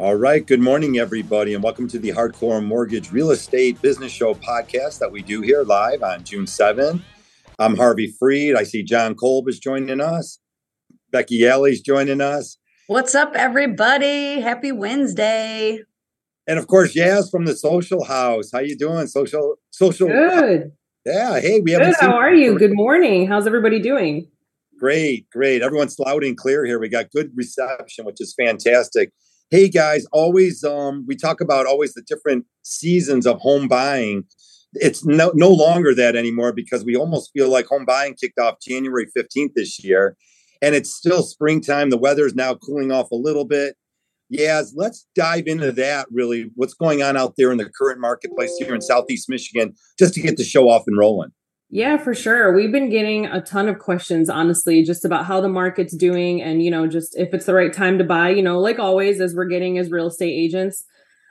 All right. Good morning, everybody, and welcome to the Hardcore Mortgage Real Estate Business Show podcast that we do here live on June 7. I'm Harvey Freed. I see John Kolb is joining us. Becky Alley's joining us. What's up, everybody? Happy Wednesday. And of course, Yaz from the Social House. How you doing? Social, social. Good. Yeah. Hey, we have. Good. How are you? Good morning. How's everybody doing? Great, great. Everyone's loud and clear here. We got good reception, which is fantastic. Hey guys, always um we talk about always the different seasons of home buying. It's no no longer that anymore because we almost feel like home buying kicked off January 15th this year. And it's still springtime. The weather is now cooling off a little bit. Yes, let's dive into that really. What's going on out there in the current marketplace here in Southeast Michigan, just to get the show off and rolling. Yeah, for sure. We've been getting a ton of questions, honestly, just about how the market's doing and, you know, just if it's the right time to buy, you know, like always, as we're getting as real estate agents.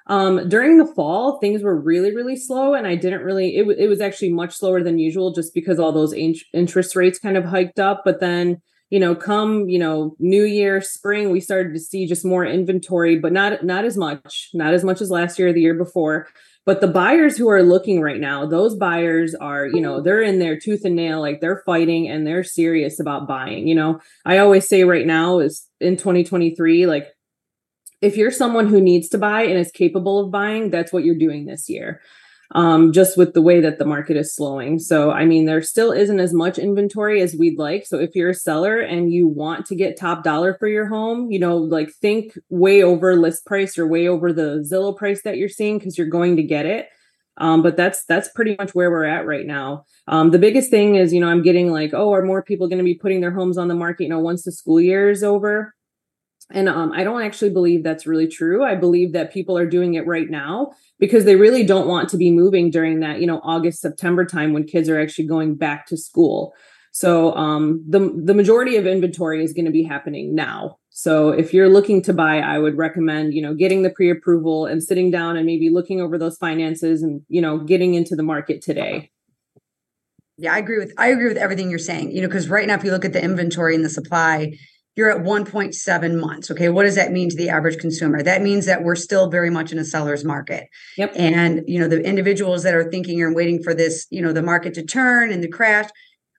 Um, during the fall, things were really, really slow. And I didn't really, it, w- it was actually much slower than usual just because all those in- interest rates kind of hiked up. But then, you know, come, you know, new year, spring, we started to see just more inventory, but not, not as much, not as much as last year or the year before. But the buyers who are looking right now, those buyers are, you know, they're in there tooth and nail, like they're fighting and they're serious about buying. You know, I always say right now is in 2023, like if you're someone who needs to buy and is capable of buying, that's what you're doing this year um, just with the way that the market is slowing. So, I mean, there still isn't as much inventory as we'd like. So, if you're a seller and you want to get top dollar for your home, you know, like think way over list price or way over the Zillow price that you're seeing because you're going to get it. Um, but that's that's pretty much where we're at right now. Um, the biggest thing is, you know, I'm getting like, oh, are more people going to be putting their homes on the market, you know, once the school year is over? And um, I don't actually believe that's really true. I believe that people are doing it right now because they really don't want to be moving during that, you know, August, September time when kids are actually going back to school. So um, the the majority of inventory is going to be happening now. So if you're looking to buy, I would recommend, you know, getting the pre-approval and sitting down and maybe looking over those finances and, you know, getting into the market today. Yeah, I agree with I agree with everything you're saying. You know, because right now, if you look at the inventory and the supply, you're at 1.7 months. Okay. What does that mean to the average consumer? That means that we're still very much in a seller's market. Yep. And, you know, the individuals that are thinking and waiting for this, you know, the market to turn and the crash.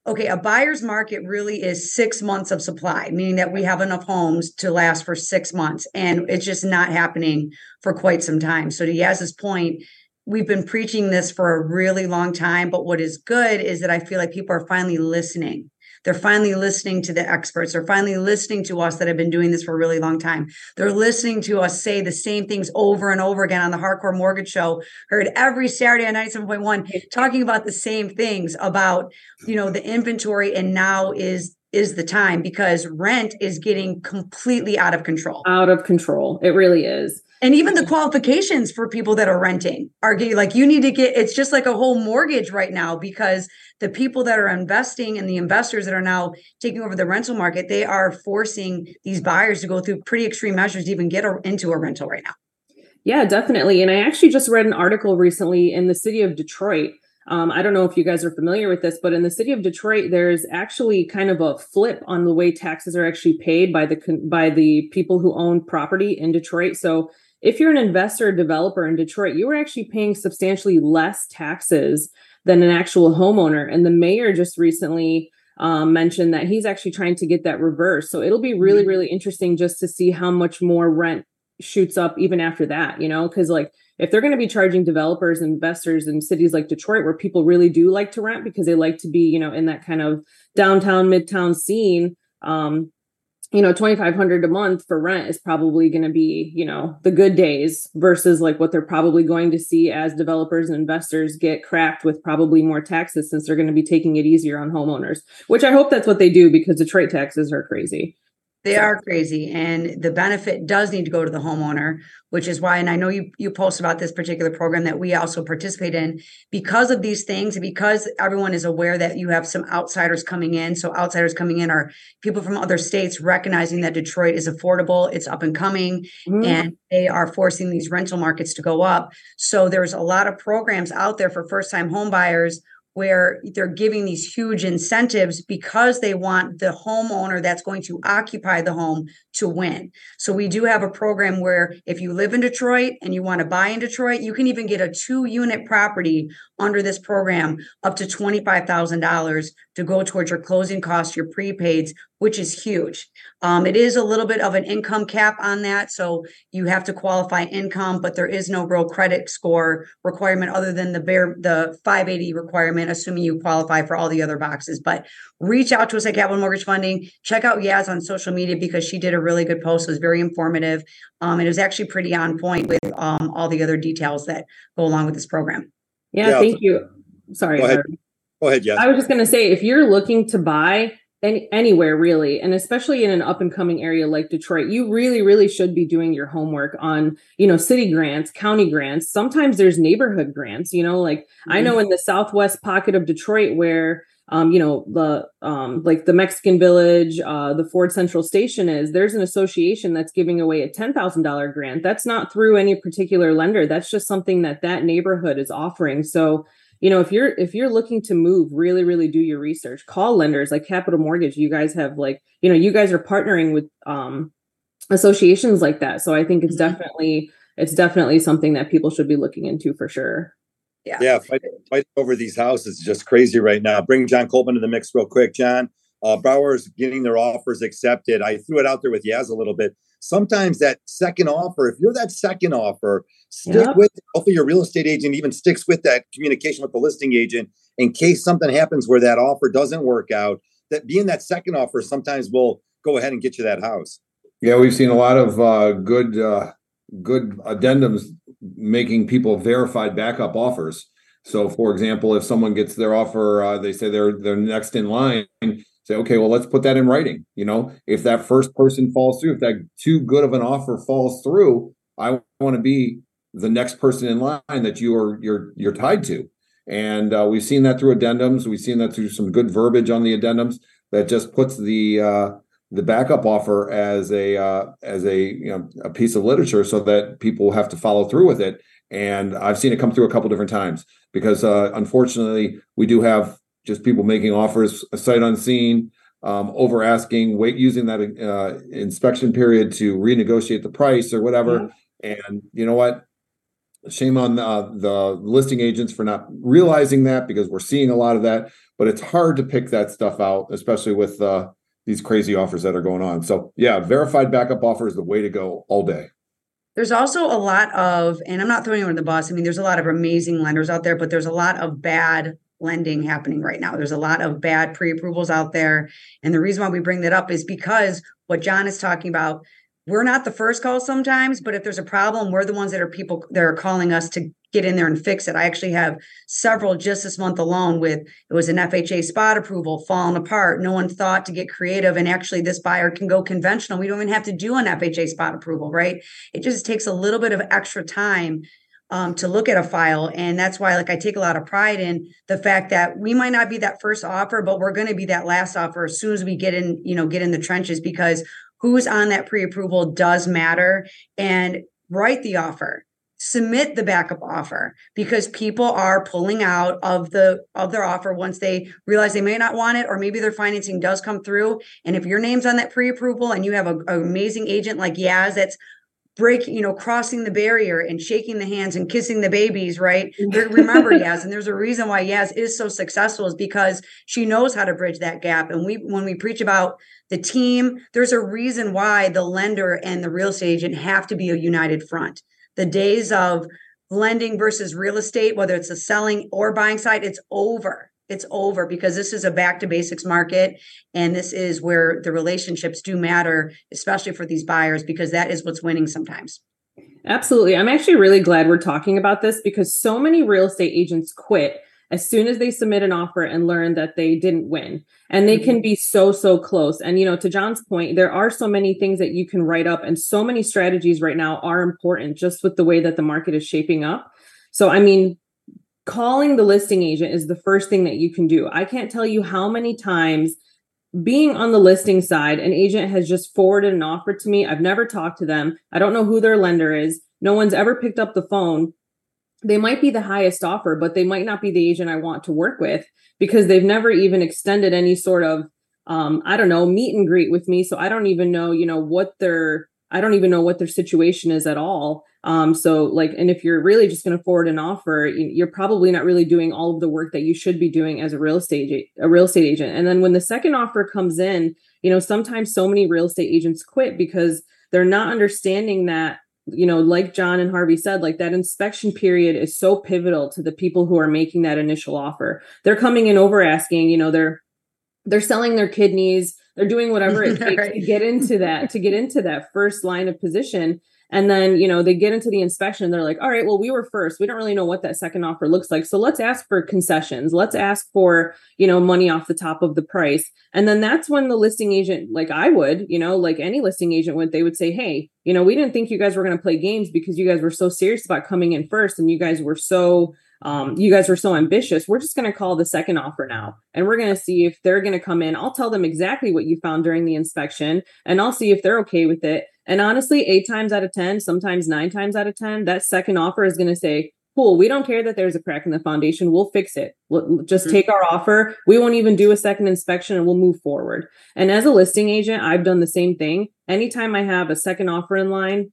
Okay. A buyer's market really is six months of supply, meaning that we have enough homes to last for six months. And it's just not happening for quite some time. So to Yaz's point, we've been preaching this for a really long time. But what is good is that I feel like people are finally listening they're finally listening to the experts. They're finally listening to us that have been doing this for a really long time. They're listening to us say the same things over and over again on the Hardcore Mortgage Show. Heard every Saturday on 97.1 talking about the same things about, you know, the inventory and now is is the time because rent is getting completely out of control. Out of control. It really is. And even the qualifications for people that are renting are getting like you need to get it's just like a whole mortgage right now because the people that are investing and the investors that are now taking over the rental market, they are forcing these buyers to go through pretty extreme measures to even get a, into a rental right now. Yeah, definitely. And I actually just read an article recently in the city of Detroit. Um, I don't know if you guys are familiar with this, but in the city of Detroit, there's actually kind of a flip on the way taxes are actually paid by the by the people who own property in Detroit. So if you're an investor or developer in Detroit, you are actually paying substantially less taxes than an actual homeowner. And the mayor just recently um, mentioned that he's actually trying to get that reversed. So it'll be really, mm-hmm. really interesting just to see how much more rent shoots up even after that, you know, because like if they're going to be charging developers and investors in cities like Detroit, where people really do like to rent because they like to be, you know, in that kind of downtown, midtown scene, um, you know 2500 a month for rent is probably going to be you know the good days versus like what they're probably going to see as developers and investors get cracked with probably more taxes since they're going to be taking it easier on homeowners which i hope that's what they do because detroit taxes are crazy they are crazy. And the benefit does need to go to the homeowner, which is why, and I know you, you post about this particular program that we also participate in because of these things, because everyone is aware that you have some outsiders coming in. So outsiders coming in are people from other states recognizing that Detroit is affordable, it's up and coming, mm-hmm. and they are forcing these rental markets to go up. So there's a lot of programs out there for first time home buyers where they're giving these huge incentives because they want the homeowner that's going to occupy the home to win. So we do have a program where if you live in Detroit and you want to buy in Detroit, you can even get a two unit property under this program up to $25,000 to go towards your closing costs, your prepaids, which is huge. Um, it is a little bit of an income cap on that. So you have to qualify income, but there is no real credit score requirement other than the bare the 580 requirement, assuming you qualify for all the other boxes. But reach out to us at Capital Mortgage Funding. Check out Yaz on social media because she did a really good post. It was very informative. Um, and it was actually pretty on point with um, all the other details that go along with this program. Yeah, yeah. thank you. Sorry. Go ahead. Go ahead, Yaz. I was just going to say, if you're looking to buy, any, anywhere really and especially in an up and coming area like detroit you really really should be doing your homework on you know city grants county grants sometimes there's neighborhood grants you know like mm-hmm. i know in the southwest pocket of detroit where um, you know the um, like the mexican village uh, the ford central station is there's an association that's giving away a $10000 grant. That's not through any particular lender. That's just something that that neighborhood is offering. So you know if you're if you're looking to move really really do your research. Call lenders like capital mortgage. You guys have like you know you guys are partnering with um associations like that. So i think it's mm-hmm. definitely it's definitely something that people should be looking into for sure yeah yeah fight, fight over these houses is just crazy right now bring john coltman to the mix real quick john uh Bauer's getting their offers accepted i threw it out there with yaz a little bit sometimes that second offer, if you're that second offer, stick yep. with hopefully your real estate agent even sticks with that communication with the listing agent in case something happens where that offer doesn't work out. That being that second offer sometimes will go ahead and get you that house. Yeah, we've seen a lot of uh, good uh, good addendums making people verified backup offers. So, for example, if someone gets their offer, uh, they say they're they're next in line say, okay, well, let's put that in writing. You know, if that first person falls through, if that too good of an offer falls through, I want to be the next person in line that you are you're you're tied to. And uh, we've seen that through addendums. We've seen that through some good verbiage on the addendums that just puts the uh, the backup offer as a uh, as a you know a piece of literature so that people have to follow through with it. And I've seen it come through a couple different times because uh, unfortunately we do have just people making offers sight unseen, um, over asking, wait, using that uh, inspection period to renegotiate the price or whatever. And you know what? Shame on uh, the listing agents for not realizing that because we're seeing a lot of that. But it's hard to pick that stuff out, especially with uh, these crazy offers that are going on. So yeah, verified backup offer is the way to go all day. There's also a lot of, and I'm not throwing anyone the bus. I mean, there's a lot of amazing lenders out there, but there's a lot of bad lending happening right now. There's a lot of bad pre approvals out there. And the reason why we bring that up is because what John is talking about, we're not the first call sometimes, but if there's a problem, we're the ones that are people that are calling us to get in there and fix it. I actually have several just this month alone with it was an FHA spot approval falling apart. No one thought to get creative. And actually, this buyer can go conventional. We don't even have to do an FHA spot approval, right? It just takes a little bit of extra time um, to look at a file. And that's why, like, I take a lot of pride in the fact that we might not be that first offer, but we're going to be that last offer as soon as we get in, you know, get in the trenches because who's on that pre-approval does matter. And write the offer submit the backup offer because people are pulling out of the of their offer once they realize they may not want it or maybe their financing does come through and if your name's on that pre-approval and you have an amazing agent like Yaz that's breaking, you know, crossing the barrier and shaking the hands and kissing the babies, right? Mm-hmm. Remember Yaz, and there's a reason why Yaz is so successful is because she knows how to bridge that gap. And we, when we preach about the team, there's a reason why the lender and the real estate agent have to be a united front. The days of lending versus real estate, whether it's a selling or buying side, it's over it's over because this is a back to basics market and this is where the relationships do matter especially for these buyers because that is what's winning sometimes. Absolutely. I'm actually really glad we're talking about this because so many real estate agents quit as soon as they submit an offer and learn that they didn't win. And they can mm-hmm. be so so close. And you know to john's point there are so many things that you can write up and so many strategies right now are important just with the way that the market is shaping up. So i mean calling the listing agent is the first thing that you can do. I can't tell you how many times being on the listing side, an agent has just forwarded an offer to me. I've never talked to them. I don't know who their lender is. No one's ever picked up the phone. they might be the highest offer, but they might not be the agent I want to work with because they've never even extended any sort of um, I don't know, meet and greet with me. So I don't even know, you know, what their I don't even know what their situation is at all. Um, so like, and if you're really just going to forward an offer, you're probably not really doing all of the work that you should be doing as a real estate a real estate agent. And then when the second offer comes in, you know, sometimes so many real estate agents quit because they're not understanding that you know, like John and Harvey said, like that inspection period is so pivotal to the people who are making that initial offer. They're coming in over asking, you know, they're they're selling their kidneys, they're doing whatever it takes right. to get into that, to get into that first line of position. And then, you know, they get into the inspection and they're like, all right, well, we were first. We don't really know what that second offer looks like. So let's ask for concessions. Let's ask for, you know, money off the top of the price. And then that's when the listing agent, like I would, you know, like any listing agent would, they would say, hey, you know, we didn't think you guys were going to play games because you guys were so serious about coming in first and you guys were so, um, you guys were so ambitious. We're just going to call the second offer now and we're going to see if they're going to come in. I'll tell them exactly what you found during the inspection and I'll see if they're okay with it. And honestly, eight times out of 10, sometimes nine times out of 10, that second offer is going to say, cool, we don't care that there's a crack in the foundation. We'll fix it. We'll just mm-hmm. take our offer. We won't even do a second inspection and we'll move forward. And as a listing agent, I've done the same thing. Anytime I have a second offer in line,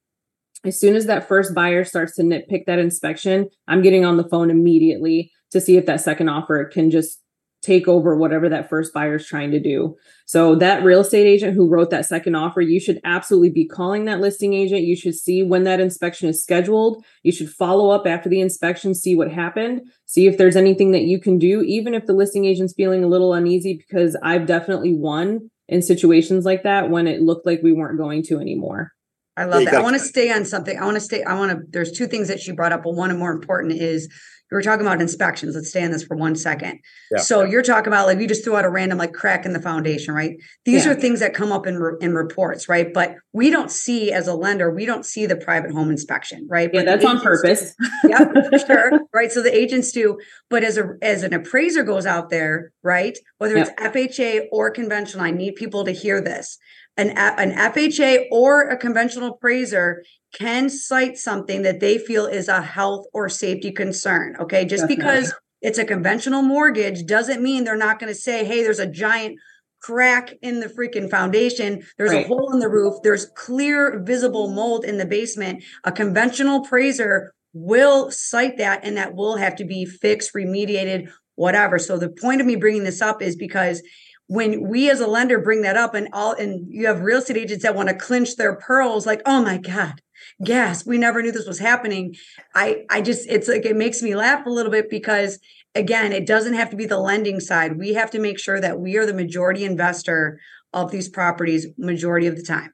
as soon as that first buyer starts to nitpick that inspection, I'm getting on the phone immediately to see if that second offer can just take over whatever that first buyer is trying to do. So that real estate agent who wrote that second offer, you should absolutely be calling that listing agent. You should see when that inspection is scheduled. You should follow up after the inspection, see what happened, see if there's anything that you can do, even if the listing agent's feeling a little uneasy, because I've definitely won in situations like that when it looked like we weren't going to anymore. I love that. I want to stay on something. I want to stay. I want to. There's two things that she brought up, but one and more important is you were talking about inspections. Let's stay on this for one second. Yeah. So you're talking about like you just threw out a random like crack in the foundation, right? These yeah. are things that come up in re- in reports, right? But we don't see as a lender, we don't see the private home inspection, right? Yeah, but that's on purpose. yeah, for sure, right. So the agents do, but as a as an appraiser goes out there, right? Whether it's FHA or conventional, I need people to hear this. An, an FHA or a conventional appraiser can cite something that they feel is a health or safety concern. Okay. Just Definitely. because it's a conventional mortgage doesn't mean they're not going to say, hey, there's a giant crack in the freaking foundation. There's right. a hole in the roof. There's clear, visible mold in the basement. A conventional appraiser will cite that and that will have to be fixed, remediated, whatever. So the point of me bringing this up is because when we as a lender bring that up and all and you have real estate agents that want to clinch their pearls like oh my god gas we never knew this was happening. I i just it's like it makes me laugh a little bit because again it doesn't have to be the lending side. We have to make sure that we are the majority investor of these properties majority of the time.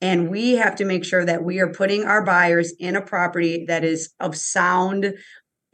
And we have to make sure that we are putting our buyers in a property that is of sound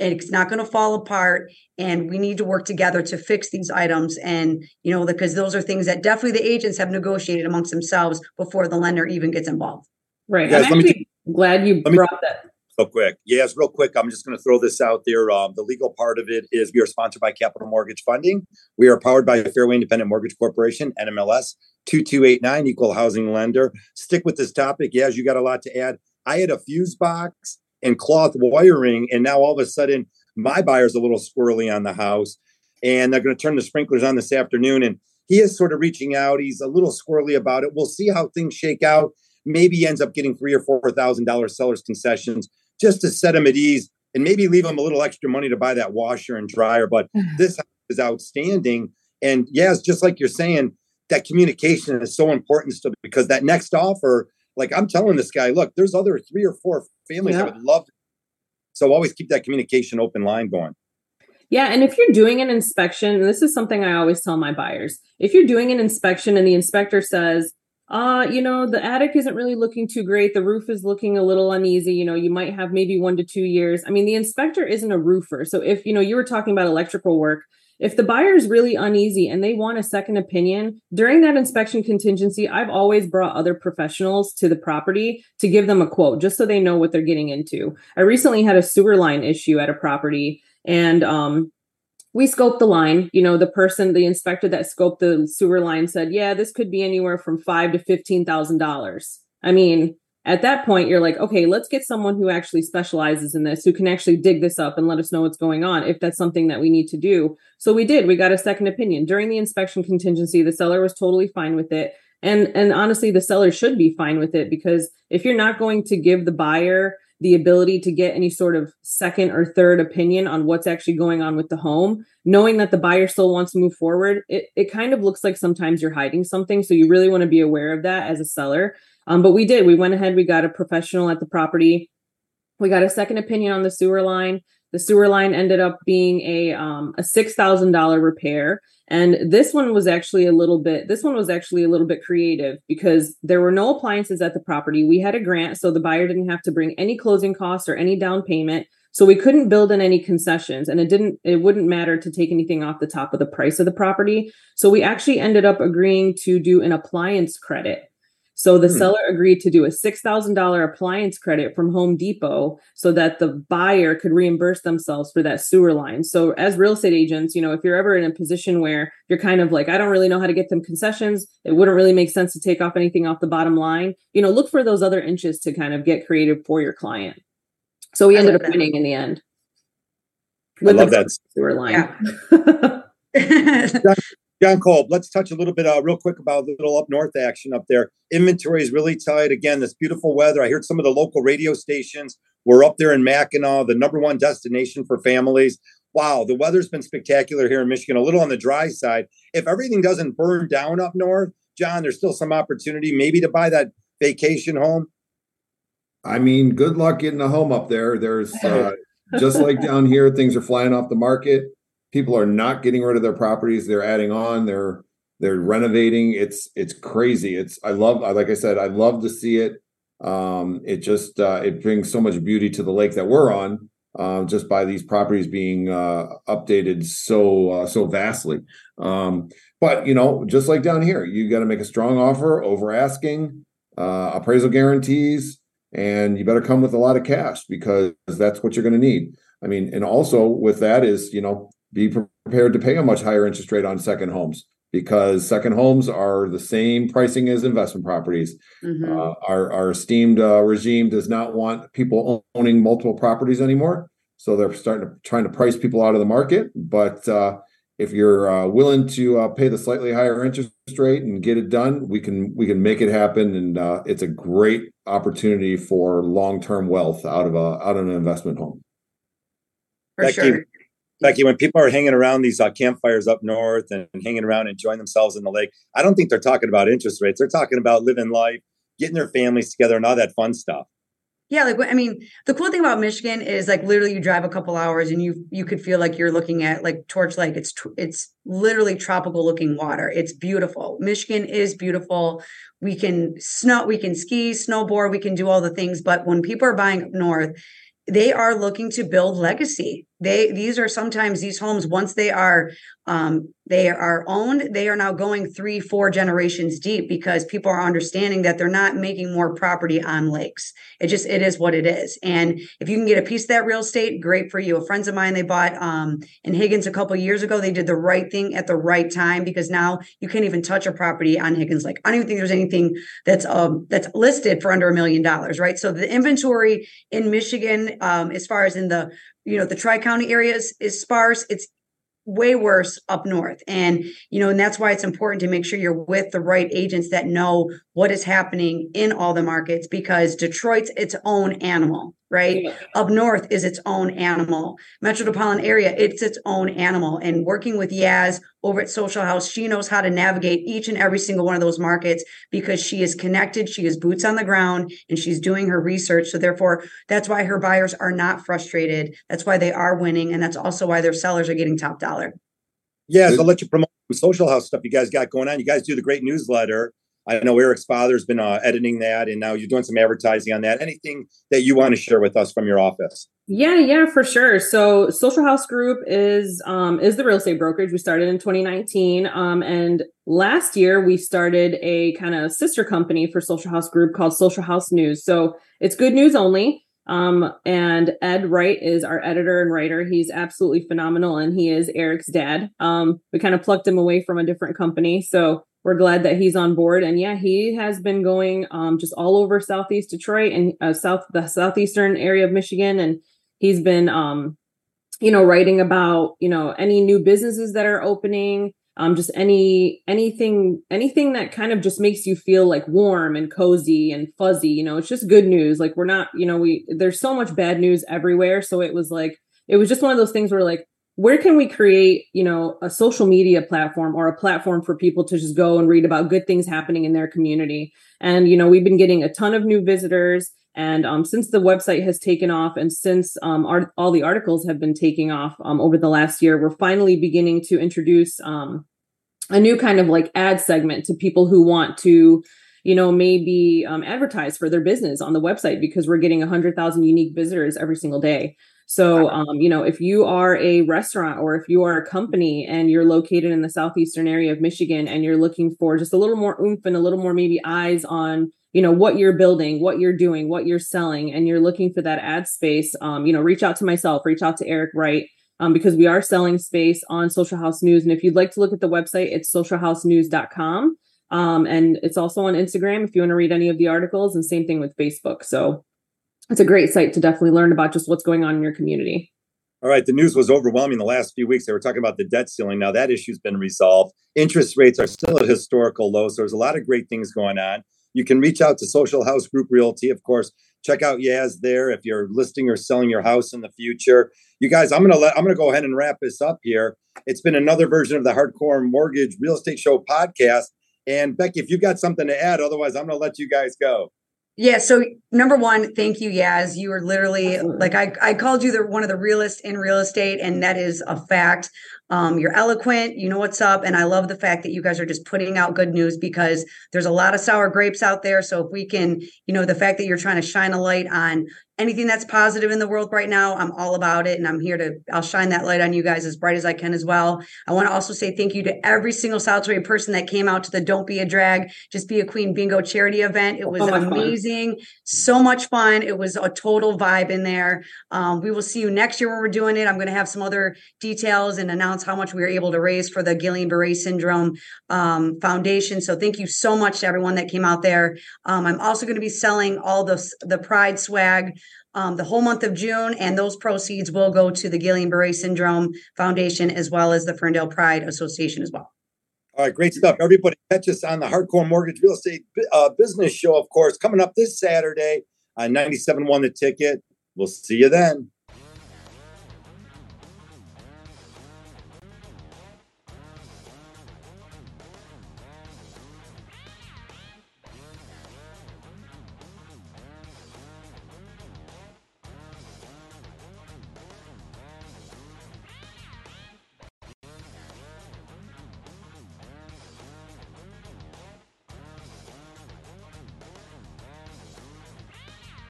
it's not going to fall apart and we need to work together to fix these items and you know because those are things that definitely the agents have negotiated amongst themselves before the lender even gets involved. Right yes, i'm actually me, glad you brought me, that. Real quick yes real quick i'm just going to throw this out there um, the legal part of it is we are sponsored by capital mortgage funding. We are powered by fairway independent mortgage corporation nmls 2289 equal housing lender. Stick with this topic yes you got a lot to add. I had a fuse box and cloth wiring. And now all of a sudden, my buyer's a little squirrely on the house, and they're going to turn the sprinklers on this afternoon. And he is sort of reaching out. He's a little squirrely about it. We'll see how things shake out. Maybe he ends up getting three or four thousand dollars sellers concessions just to set him at ease, and maybe leave him a little extra money to buy that washer and dryer. But this is outstanding. And yes, just like you're saying, that communication is so important still because that next offer like I'm telling this guy, look, there's other three or four families yeah. I would love. So always keep that communication open line going. Yeah, and if you're doing an inspection, this is something I always tell my buyers. If you're doing an inspection and the inspector says, uh, you know, the attic isn't really looking too great. The roof is looking a little uneasy. You know, you might have maybe one to two years. I mean, the inspector isn't a roofer. So if, you know, you were talking about electrical work, if the buyer is really uneasy and they want a second opinion during that inspection contingency, I've always brought other professionals to the property to give them a quote just so they know what they're getting into. I recently had a sewer line issue at a property and um, we scoped the line. You know, the person, the inspector that scoped the sewer line said, yeah, this could be anywhere from five to fifteen thousand dollars. I mean, at that point you're like okay let's get someone who actually specializes in this who can actually dig this up and let us know what's going on if that's something that we need to do so we did we got a second opinion during the inspection contingency the seller was totally fine with it and and honestly the seller should be fine with it because if you're not going to give the buyer the ability to get any sort of second or third opinion on what's actually going on with the home, knowing that the buyer still wants to move forward, it, it kind of looks like sometimes you're hiding something. So you really want to be aware of that as a seller. Um, but we did, we went ahead, we got a professional at the property. We got a second opinion on the sewer line. The sewer line ended up being a um, a six thousand dollar repair, and this one was actually a little bit. This one was actually a little bit creative because there were no appliances at the property. We had a grant, so the buyer didn't have to bring any closing costs or any down payment. So we couldn't build in any concessions, and it didn't. It wouldn't matter to take anything off the top of the price of the property. So we actually ended up agreeing to do an appliance credit. So the hmm. seller agreed to do a $6,000 appliance credit from Home Depot so that the buyer could reimburse themselves for that sewer line. So as real estate agents, you know, if you're ever in a position where you're kind of like, I don't really know how to get them concessions, it wouldn't really make sense to take off anything off the bottom line, you know, look for those other inches to kind of get creative for your client. So we ended up that. winning in the end. I love that sewer line. Yeah. John Kolb, let's touch a little bit uh, real quick about the little up north action up there. Inventory is really tight. Again, this beautiful weather. I heard some of the local radio stations were up there in Mackinac, the number one destination for families. Wow, the weather's been spectacular here in Michigan, a little on the dry side. If everything doesn't burn down up north, John, there's still some opportunity maybe to buy that vacation home. I mean, good luck getting a home up there. There's uh, just like down here, things are flying off the market people are not getting rid of their properties they're adding on they're they're renovating. It's it's crazy. It's i love like i said i love to see it. Um it just uh it brings so much beauty to the lake that we're on uh, just by these properties being uh updated so uh, so vastly. Um but you know just like down here you got to make a strong offer over asking uh appraisal guarantees and you better come with a lot of cash because that's what you're going to need. I mean and also with that is you know be prepared to pay a much higher interest rate on second homes because second homes are the same pricing as investment properties. Mm-hmm. Uh, our, our esteemed uh, regime does not want people owning multiple properties anymore. So they're starting to trying to price people out of the market. But uh, if you're uh, willing to uh, pay the slightly higher interest rate and get it done, we can we can make it happen, and uh, it's a great opportunity for long term wealth out of a out of an investment home. For Becky, sure. Becky, when people are hanging around these uh, campfires up north and, and hanging around enjoying themselves in the lake, I don't think they're talking about interest rates. They're talking about living life, getting their families together, and all that fun stuff. Yeah, like I mean, the cool thing about Michigan is like literally you drive a couple hours and you you could feel like you're looking at like Torch Lake. It's it's literally tropical looking water. It's beautiful. Michigan is beautiful. We can snow, we can ski, snowboard, we can do all the things. But when people are buying up north, they are looking to build legacy they these are sometimes these homes once they are um, they are owned they are now going three four generations deep because people are understanding that they're not making more property on lakes. It just it is what it is. And if you can get a piece of that real estate great for you. Friends of mine they bought um, in higgins a couple years ago. They did the right thing at the right time because now you can't even touch a property on higgins lake. I don't even think there's anything that's um that's listed for under a million dollars right? So the inventory in michigan um, as far as in the you know the tri-county area is, is sparse. It's way worse up north. And you know and that's why it's important to make sure you're with the right agents that know what is happening in all the markets because detroit's its own animal right? Yeah. Up north is its own animal. Metropolitan area, it's its own animal. And working with Yaz over at Social House, she knows how to navigate each and every single one of those markets because she is connected, she is boots on the ground, and she's doing her research. So therefore, that's why her buyers are not frustrated. That's why they are winning, and that's also why their sellers are getting top dollar. Yeah, so I'll let you promote the social house stuff you guys got going on. You guys do the great newsletter. I know Eric's father's been uh, editing that, and now you're doing some advertising on that. Anything that you want to share with us from your office? Yeah, yeah, for sure. So, Social House Group is um, is the real estate brokerage. We started in 2019, um, and last year we started a kind of sister company for Social House Group called Social House News. So it's good news only. Um, and Ed Wright is our editor and writer. He's absolutely phenomenal, and he is Eric's dad. Um, we kind of plucked him away from a different company, so we're glad that he's on board. And yeah, he has been going um, just all over Southeast Detroit and uh, South the southeastern area of Michigan, and he's been um, you know writing about you know any new businesses that are opening um, just any anything anything that kind of just makes you feel like warm and cozy and fuzzy you know it's just good news. Like we're not you know we there's so much bad news everywhere. So it was like it was just one of those things where like where can we create you know a social media platform or a platform for people to just go and read about good things happening in their community? And you know we've been getting a ton of new visitors and um, since the website has taken off and since um, our, all the articles have been taking off um, over the last year, we're finally beginning to introduce um, a new kind of like ad segment to people who want to you know maybe um, advertise for their business on the website because we're getting 100000 unique visitors every single day so um, you know if you are a restaurant or if you are a company and you're located in the southeastern area of michigan and you're looking for just a little more oomph and a little more maybe eyes on you know what you're building what you're doing what you're selling and you're looking for that ad space um, you know reach out to myself reach out to eric wright um, because we are selling space on social house news. And if you'd like to look at the website it's socialhousenews.com um, and it's also on instagram if you want to read any of the articles and same thing with facebook. So it's a great site to definitely learn about just what's going on in your community all right, the news was overwhelming the last few weeks. They were talking about the debt ceiling. Now that issue's been resolved. Interest rates are still at historical lows. So there's a lot of great things going on. You can reach out to Social House Group Realty. Of course, check out Yaz there if you're listing or selling your house in the future. You guys, I'm gonna let I'm gonna go ahead and wrap this up here. It's been another version of the Hardcore Mortgage Real Estate Show podcast. And Becky, if you've got something to add, otherwise I'm gonna let you guys go. Yeah. So number one, thank you, Yaz. You were literally like I, I called you the one of the realest in real estate, and that is a fact. Um, you're eloquent, you know what's up, and I love the fact that you guys are just putting out good news because there's a lot of sour grapes out there. So if we can, you know, the fact that you're trying to shine a light on anything that's positive in the world right now, I'm all about it. And I'm here to, I'll shine that light on you guys as bright as I can as well. I want to also say thank you to every single Solitary person that came out to the Don't Be a Drag, Just Be a Queen bingo charity event. It was amazing. Fun. So much fun. It was a total vibe in there. Um, we will see you next year when we're doing it. I'm going to have some other details and announce how much we were able to raise for the Guillain-Barré Syndrome um, Foundation. So thank you so much to everyone that came out there. Um, I'm also going to be selling all the, the Pride swag um, the whole month of June, and those proceeds will go to the Guillain-Barré Syndrome Foundation as well as the Ferndale Pride Association as well. All right, great stuff. Everybody catch us on the Hardcore Mortgage Real Estate uh, Business Show, of course, coming up this Saturday on 97.1 The Ticket. We'll see you then.